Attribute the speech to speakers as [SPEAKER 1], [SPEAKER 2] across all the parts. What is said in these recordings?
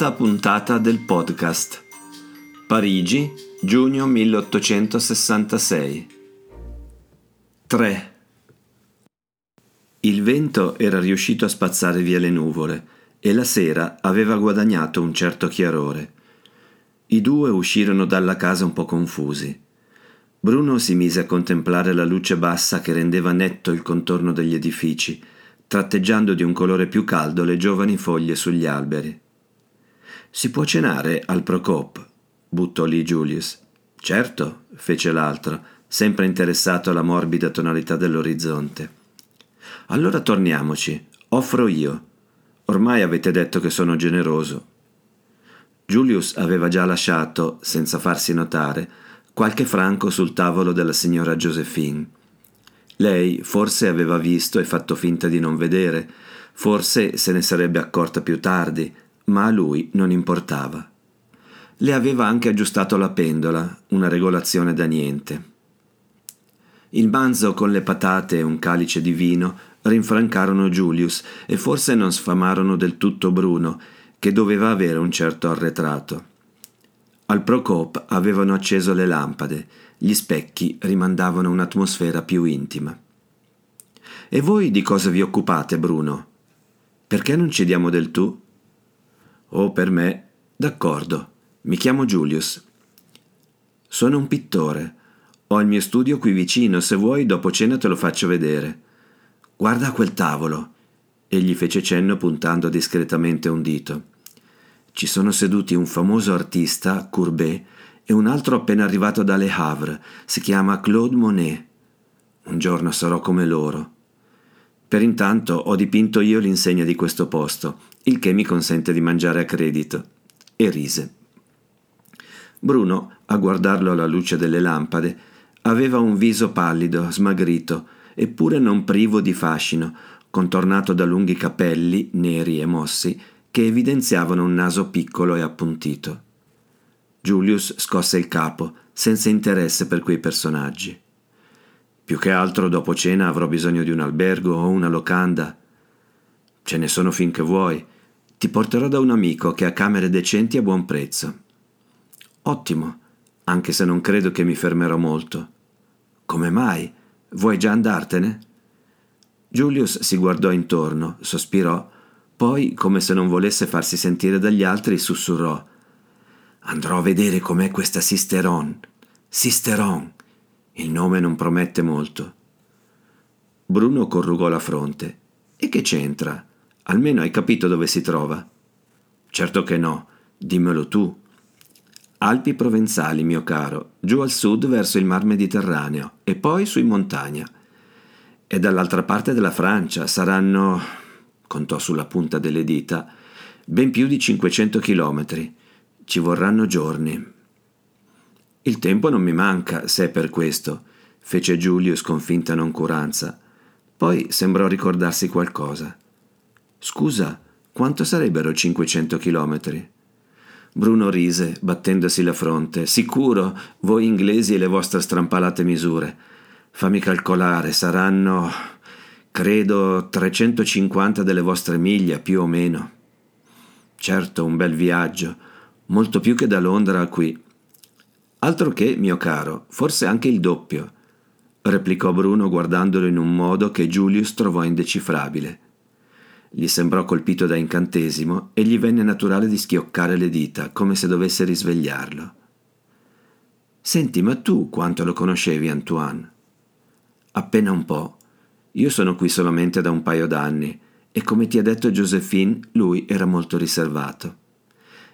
[SPEAKER 1] Quarta puntata del podcast. Parigi, giugno 1866. 3. Il vento era riuscito a spazzare via le nuvole e la sera aveva guadagnato un certo chiarore. I due uscirono dalla casa un po' confusi. Bruno si mise a contemplare la luce bassa che rendeva netto il contorno degli edifici, tratteggiando di un colore più caldo le giovani foglie sugli alberi. Si può cenare al Procop? buttò lì Julius. Certo, fece l'altro, sempre interessato alla morbida tonalità dell'orizzonte. Allora torniamoci, offro io. Ormai avete detto che sono generoso. Julius aveva già lasciato, senza farsi notare, qualche franco sul tavolo della signora Josephine. Lei forse aveva visto e fatto finta di non vedere, forse se ne sarebbe accorta più tardi, ma a lui non importava. Le aveva anche aggiustato la pendola, una regolazione da niente. Il manzo con le patate e un calice di vino rinfrancarono Julius e forse non sfamarono del tutto Bruno, che doveva avere un certo arretrato. Al Procop avevano acceso le lampade, gli specchi rimandavano un'atmosfera più intima. E voi di cosa vi occupate, Bruno? Perché non ci diamo del tu? Oh, per me, d'accordo. Mi chiamo Julius. Sono un pittore. Ho il mio studio qui vicino, se vuoi dopo cena te lo faccio vedere. Guarda quel tavolo. Egli fece cenno puntando discretamente un dito. Ci sono seduti un famoso artista, Courbet, e un altro appena arrivato da Le Havre, si chiama Claude Monet. Un giorno sarò come loro. Per intanto ho dipinto io l'insegna di questo posto il che mi consente di mangiare a credito. E rise. Bruno, a guardarlo alla luce delle lampade, aveva un viso pallido, smagrito, eppure non privo di fascino, contornato da lunghi capelli, neri e mossi, che evidenziavano un naso piccolo e appuntito. Julius scosse il capo, senza interesse per quei personaggi. Più che altro dopo cena avrò bisogno di un albergo o una locanda, Ce ne sono finché vuoi. Ti porterò da un amico che ha camere decenti a buon prezzo. Ottimo, anche se non credo che mi fermerò molto. Come mai? Vuoi già andartene? Julius si guardò intorno, sospirò, poi, come se non volesse farsi sentire dagli altri, sussurrò. Andrò a vedere com'è questa Sisteron. Sisteron. Il nome non promette molto. Bruno corrugò la fronte. E che c'entra? Almeno hai capito dove si trova? Certo che no, dimmelo tu. Alpi provenzali, mio caro, giù al sud verso il mar Mediterraneo e poi su in montagna. E dall'altra parte della Francia saranno, contò sulla punta delle dita, ben più di 500 chilometri. Ci vorranno giorni. Il tempo non mi manca, se è per questo, fece Giulio con finta noncuranza. Poi sembrò ricordarsi qualcosa. Scusa, quanto sarebbero 500 chilometri? Bruno rise, battendosi la fronte. Sicuro, voi inglesi e le vostre strampalate misure. Fammi calcolare, saranno, credo, 350 delle vostre miglia, più o meno. Certo, un bel viaggio, molto più che da Londra a qui. Altro che, mio caro, forse anche il doppio, replicò Bruno guardandolo in un modo che Julius trovò indecifrabile. Gli sembrò colpito da incantesimo e gli venne naturale di schioccare le dita, come se dovesse risvegliarlo. Senti, ma tu quanto lo conoscevi, Antoine? Appena un po'. Io sono qui solamente da un paio d'anni e come ti ha detto Josephine, lui era molto riservato.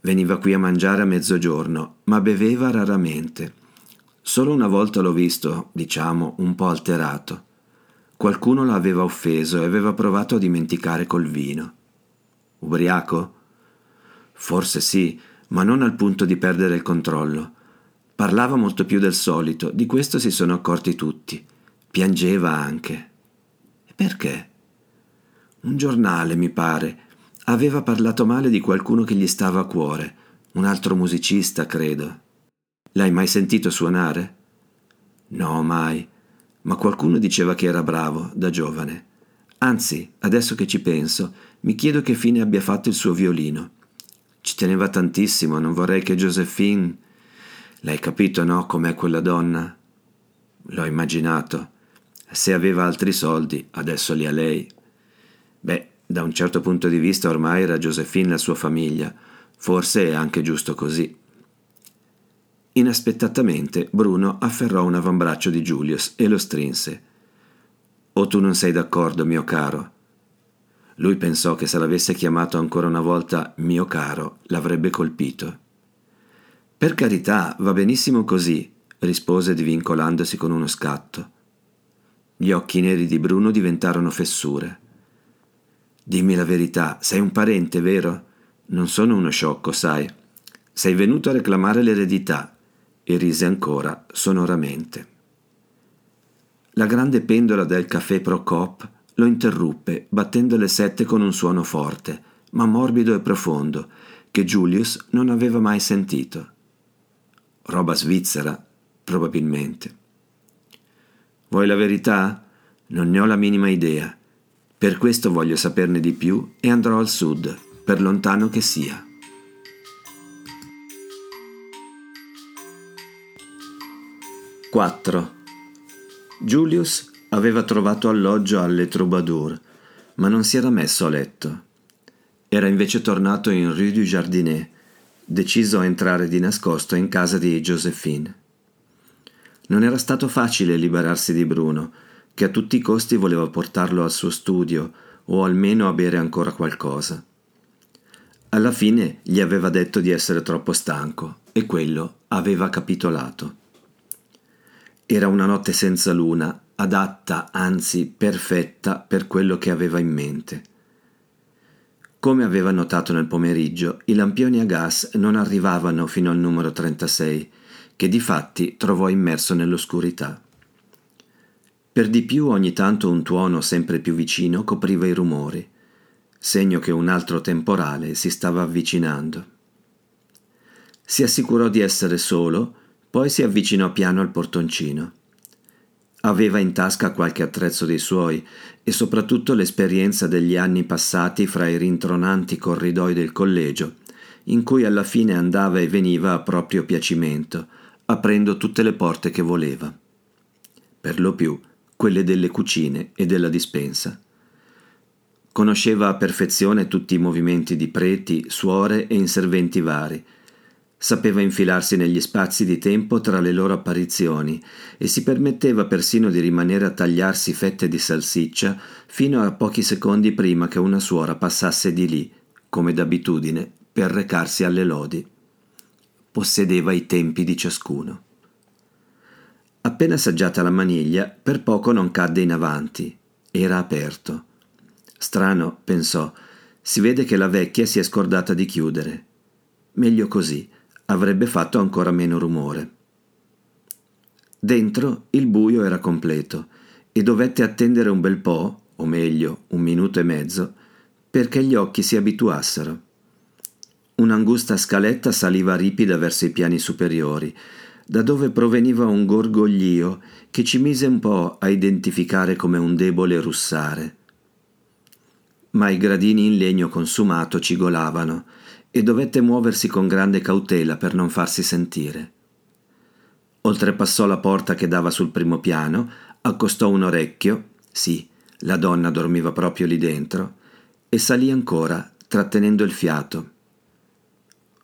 [SPEAKER 1] Veniva qui a mangiare a mezzogiorno, ma beveva raramente. Solo una volta l'ho visto, diciamo, un po' alterato. Qualcuno l'aveva offeso e aveva provato a dimenticare col vino. Ubriaco? Forse sì, ma non al punto di perdere il controllo. Parlava molto più del solito, di questo si sono accorti tutti. Piangeva anche. E perché? Un giornale, mi pare, aveva parlato male di qualcuno che gli stava a cuore, un altro musicista, credo. L'hai mai sentito suonare? No, mai ma qualcuno diceva che era bravo da giovane. Anzi, adesso che ci penso, mi chiedo che fine abbia fatto il suo violino. Ci teneva tantissimo, non vorrei che Josephine... L'hai capito, no, com'è quella donna? L'ho immaginato. Se aveva altri soldi, adesso li ha lei. Beh, da un certo punto di vista ormai era Josephine la sua famiglia. Forse è anche giusto così. Inaspettatamente Bruno afferrò un avambraccio di Julius e lo strinse. O tu non sei d'accordo, mio caro? Lui pensò che se l'avesse chiamato ancora una volta mio caro, l'avrebbe colpito. Per carità, va benissimo così, rispose divincolandosi con uno scatto. Gli occhi neri di Bruno diventarono fessure. Dimmi la verità, sei un parente, vero? Non sono uno sciocco, sai. Sei venuto a reclamare l'eredità e rise ancora sonoramente. La grande pendola del caffè Procop lo interruppe battendo le sette con un suono forte, ma morbido e profondo, che Julius non aveva mai sentito. Roba svizzera, probabilmente. Vuoi la verità? Non ne ho la minima idea. Per questo voglio saperne di più e andrò al sud, per lontano che sia. 4. Julius aveva trovato alloggio alle Troubadour, ma non si era messo a letto. Era invece tornato in Rue du Jardinet, deciso a entrare di nascosto in casa di Josephine. Non era stato facile liberarsi di Bruno, che a tutti i costi voleva portarlo al suo studio o almeno a bere ancora qualcosa. Alla fine gli aveva detto di essere troppo stanco e quello aveva capitolato. Era una notte senza luna, adatta, anzi perfetta per quello che aveva in mente. Come aveva notato nel pomeriggio, i lampioni a gas non arrivavano fino al numero 36, che di fatti trovò immerso nell'oscurità. Per di più ogni tanto un tuono sempre più vicino copriva i rumori, segno che un altro temporale si stava avvicinando. Si assicurò di essere solo poi si avvicinò piano al portoncino. Aveva in tasca qualche attrezzo dei suoi e soprattutto l'esperienza degli anni passati fra i rintronanti corridoi del collegio, in cui alla fine andava e veniva a proprio piacimento, aprendo tutte le porte che voleva. Per lo più quelle delle cucine e della dispensa. Conosceva a perfezione tutti i movimenti di preti, suore e inserventi vari, Sapeva infilarsi negli spazi di tempo tra le loro apparizioni e si permetteva persino di rimanere a tagliarsi fette di salsiccia fino a pochi secondi prima che una suora passasse di lì, come d'abitudine, per recarsi alle lodi. Possedeva i tempi di ciascuno. Appena assaggiata la maniglia, per poco non cadde in avanti. Era aperto. Strano, pensò, si vede che la vecchia si è scordata di chiudere. Meglio così avrebbe fatto ancora meno rumore. Dentro il buio era completo e dovette attendere un bel po', o meglio un minuto e mezzo, perché gli occhi si abituassero. Un'angusta scaletta saliva ripida verso i piani superiori, da dove proveniva un gorgoglio che ci mise un po' a identificare come un debole russare. Ma i gradini in legno consumato cigolavano e dovette muoversi con grande cautela per non farsi sentire. Oltrepassò la porta che dava sul primo piano, accostò un orecchio, sì, la donna dormiva proprio lì dentro, e salì ancora, trattenendo il fiato.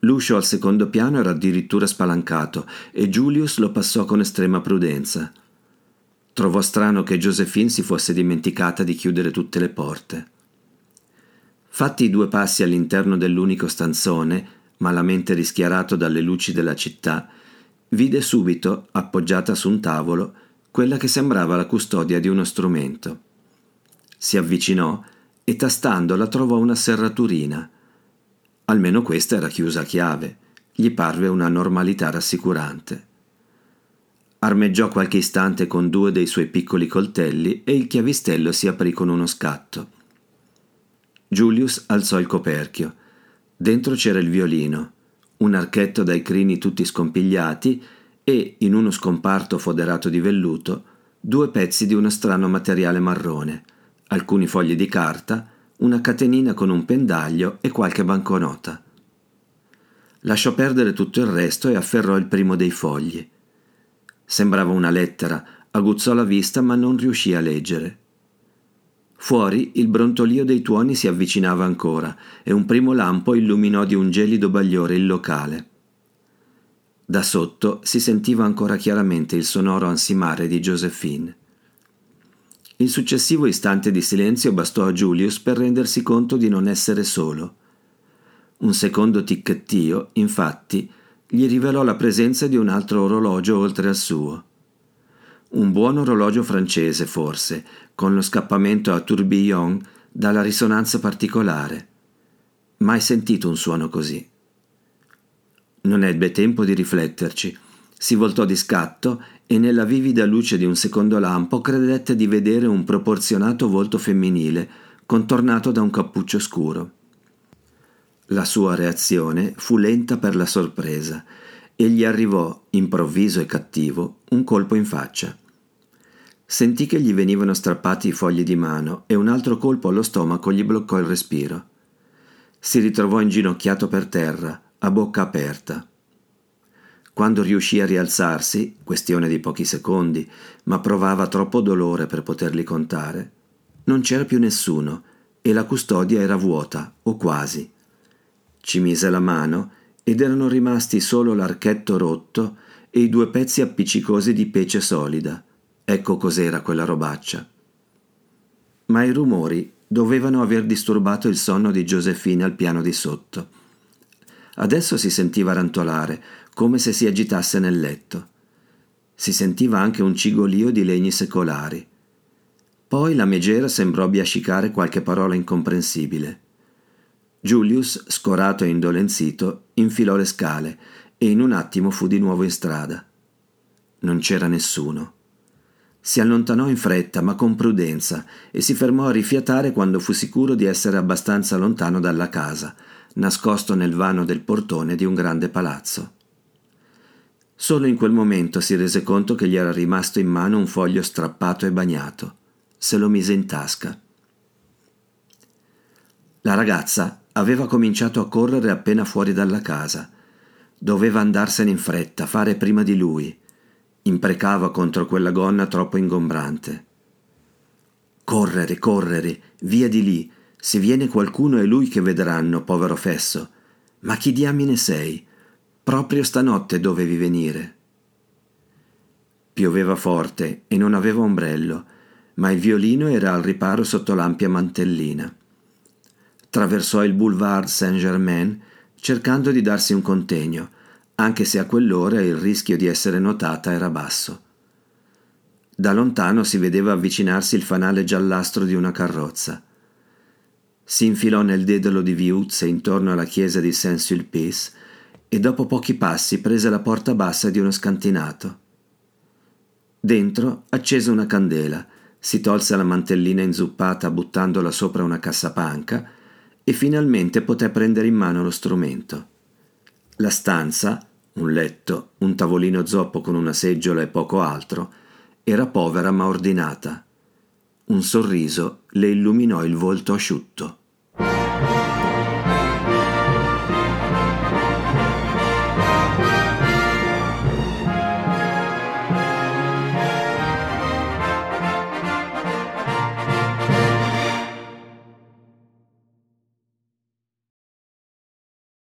[SPEAKER 1] L'uscio al secondo piano era addirittura spalancato e Julius lo passò con estrema prudenza. Trovò strano che Josephine si fosse dimenticata di chiudere tutte le porte. Fatti due passi all'interno dell'unico stanzone, malamente rischiarato dalle luci della città, vide subito, appoggiata su un tavolo, quella che sembrava la custodia di uno strumento. Si avvicinò e tastandola trovò una serraturina. Almeno questa era chiusa a chiave. Gli parve una normalità rassicurante. Armeggiò qualche istante con due dei suoi piccoli coltelli e il chiavistello si aprì con uno scatto. Julius alzò il coperchio. Dentro c'era il violino, un archetto dai crini tutti scompigliati e, in uno scomparto foderato di velluto, due pezzi di uno strano materiale marrone, alcuni fogli di carta, una catenina con un pendaglio e qualche banconota. Lasciò perdere tutto il resto e afferrò il primo dei fogli. Sembrava una lettera, aguzzò la vista ma non riuscì a leggere. Fuori il brontolio dei tuoni si avvicinava ancora e un primo lampo illuminò di un gelido bagliore il locale. Da sotto si sentiva ancora chiaramente il sonoro ansimare di Josephine. Il successivo istante di silenzio bastò a Julius per rendersi conto di non essere solo. Un secondo ticchettio, infatti, gli rivelò la presenza di un altro orologio oltre al suo. Un buon orologio francese, forse, con lo scappamento a tourbillon dalla risonanza particolare. Mai sentito un suono così. Non ebbe tempo di rifletterci. Si voltò di scatto e nella vivida luce di un secondo lampo credette di vedere un proporzionato volto femminile, contornato da un cappuccio scuro. La sua reazione fu lenta per la sorpresa e gli arrivò, improvviso e cattivo, un colpo in faccia. Sentì che gli venivano strappati i fogli di mano e un altro colpo allo stomaco gli bloccò il respiro. Si ritrovò inginocchiato per terra, a bocca aperta. Quando riuscì a rialzarsi, questione di pochi secondi, ma provava troppo dolore per poterli contare, non c'era più nessuno e la custodia era vuota, o quasi. Ci mise la mano ed erano rimasti solo l'archetto rotto e i due pezzi appiccicosi di pece solida. Ecco cos'era quella robaccia. Ma i rumori dovevano aver disturbato il sonno di Giosefina al piano di sotto Adesso si sentiva rantolare, come se si agitasse nel letto. Si sentiva anche un cigolio di legni secolari. Poi la megera sembrò biascicare qualche parola incomprensibile. Julius, scorato e indolenzito, infilò le scale e in un attimo fu di nuovo in strada. Non c'era nessuno. Si allontanò in fretta, ma con prudenza, e si fermò a rifiatare quando fu sicuro di essere abbastanza lontano dalla casa, nascosto nel vano del portone di un grande palazzo. Solo in quel momento si rese conto che gli era rimasto in mano un foglio strappato e bagnato. Se lo mise in tasca. La ragazza aveva cominciato a correre appena fuori dalla casa. Doveva andarsene in fretta, fare prima di lui. Imprecava contro quella gonna troppo ingombrante. Correre, correre, via di lì, se viene qualcuno è lui che vedranno, povero fesso. Ma chi diamine sei? Proprio stanotte dovevi venire. Pioveva forte e non aveva ombrello, ma il violino era al riparo sotto l'ampia mantellina. Traversò il boulevard Saint-Germain cercando di darsi un contegno, anche se a quell'ora il rischio di essere notata era basso. Da lontano si vedeva avvicinarsi il fanale giallastro di una carrozza. Si infilò nel dedalo di viuzze intorno alla chiesa di Saint-Sulpice e dopo pochi passi prese la porta bassa di uno scantinato. Dentro accese una candela, si tolse la mantellina inzuppata buttandola sopra una cassapanca e finalmente poté prendere in mano lo strumento. La stanza, un letto, un tavolino zoppo con una seggiola e poco altro, era povera ma ordinata. Un sorriso le illuminò il volto asciutto.